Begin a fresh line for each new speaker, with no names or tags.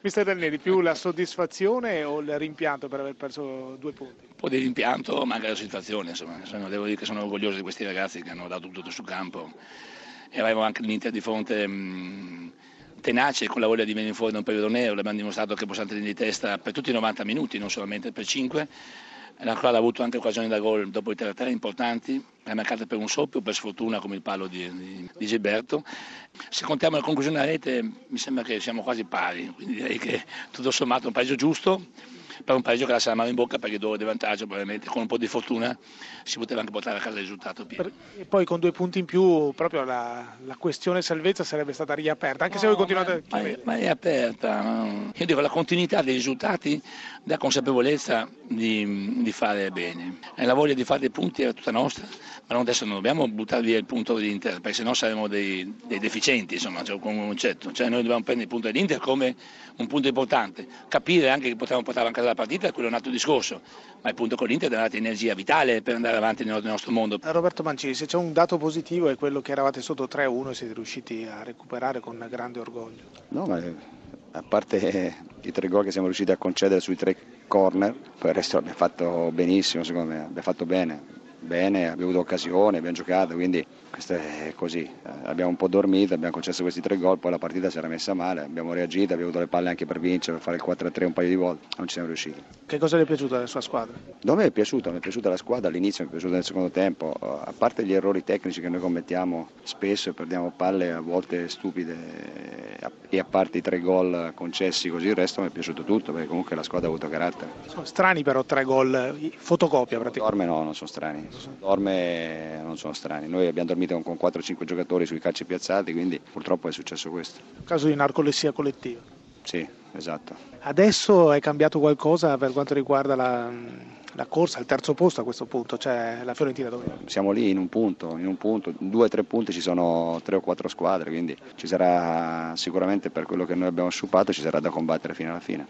Mister Del Neri, più la soddisfazione o il rimpianto per aver perso due punti?
Un po' di rimpianto, ma anche la situazione, insomma. Sono, devo dire che sono orgoglioso di questi ragazzi che hanno dato tutto sul campo e avevo anche l'Inter di fronte mh, tenace con la voglia di venire fuori da un periodo nero, l'abbiamo dimostrato che possiamo tenere di testa per tutti i 90 minuti, non solamente per 5 la squadra ha avuto anche occasioni da gol dopo i 3-3 importanti, è mancata per un soppio, per sfortuna come il palo di, di, di Gilberto. Se contiamo la conclusione a rete mi sembra che siamo quasi pari, quindi direi che tutto sommato è un pareggio giusto per un pareggio che lascia la mano in bocca perché due ore di vantaggio probabilmente con un po' di fortuna si poteva anche portare a casa il risultato pieno.
E poi con due punti in più proprio la, la questione salvezza sarebbe stata riaperta, anche no, se voi continuate
ma, a ma, ma è aperta. Io dico la continuità dei risultati dà consapevolezza di, di fare bene. E la voglia di fare dei punti era tutta nostra, ma adesso non dobbiamo buttare via il punto dell'Inter perché sennò saremo dei, dei deficienti, insomma, cioè, come concetto. Cioè, noi dobbiamo prendere il punto dell'Inter come un punto importante, capire anche che potremmo portare a casa la partita, quello è un altro discorso, ma il punto con l'Inter deve dare energia vitale per andare avanti nel nostro mondo.
Roberto Mancini, se c'è un dato positivo è quello che eravate sotto 3-1 e siete riusciti a recuperare con grande orgoglio.
No, ma a parte i tre gol che siamo riusciti a concedere sui tre corner, poi il resto abbiamo fatto benissimo, secondo me, abbiamo fatto bene bene, abbiamo avuto occasione, abbiamo giocato, quindi questo è così. Eh, abbiamo un po' dormito, abbiamo concesso questi tre gol, poi la partita si era messa male, abbiamo reagito, abbiamo avuto le palle anche per vincere, per fare il 4-3 un paio di volte, non ci siamo riusciti.
Che cosa le è piaciuto della sua squadra?
No, me è piaciuta, mi è piaciuta la squadra all'inizio, mi è piaciuta nel secondo tempo, a parte gli errori tecnici che noi commettiamo spesso e perdiamo palle a volte stupide e a parte i tre gol concessi così il resto mi è piaciuto tutto perché comunque la squadra ha avuto carattere.
Sono strani però tre gol, fotocopia praticamente.
Dorme no, non sono strani, dorme non sono strani, noi abbiamo dormito con 4-5 giocatori sui calci piazzati quindi purtroppo è successo questo.
Un caso di narcolessia collettiva.
Sì, esatto.
Adesso è cambiato qualcosa per quanto riguarda la, la corsa al terzo posto a questo punto, cioè la Fiorentina dove?
Siamo lì in un punto, in un punto, due o tre punti ci sono tre o quattro squadre, quindi ci sarà sicuramente per quello che noi abbiamo sciupato ci sarà da combattere fino alla fine.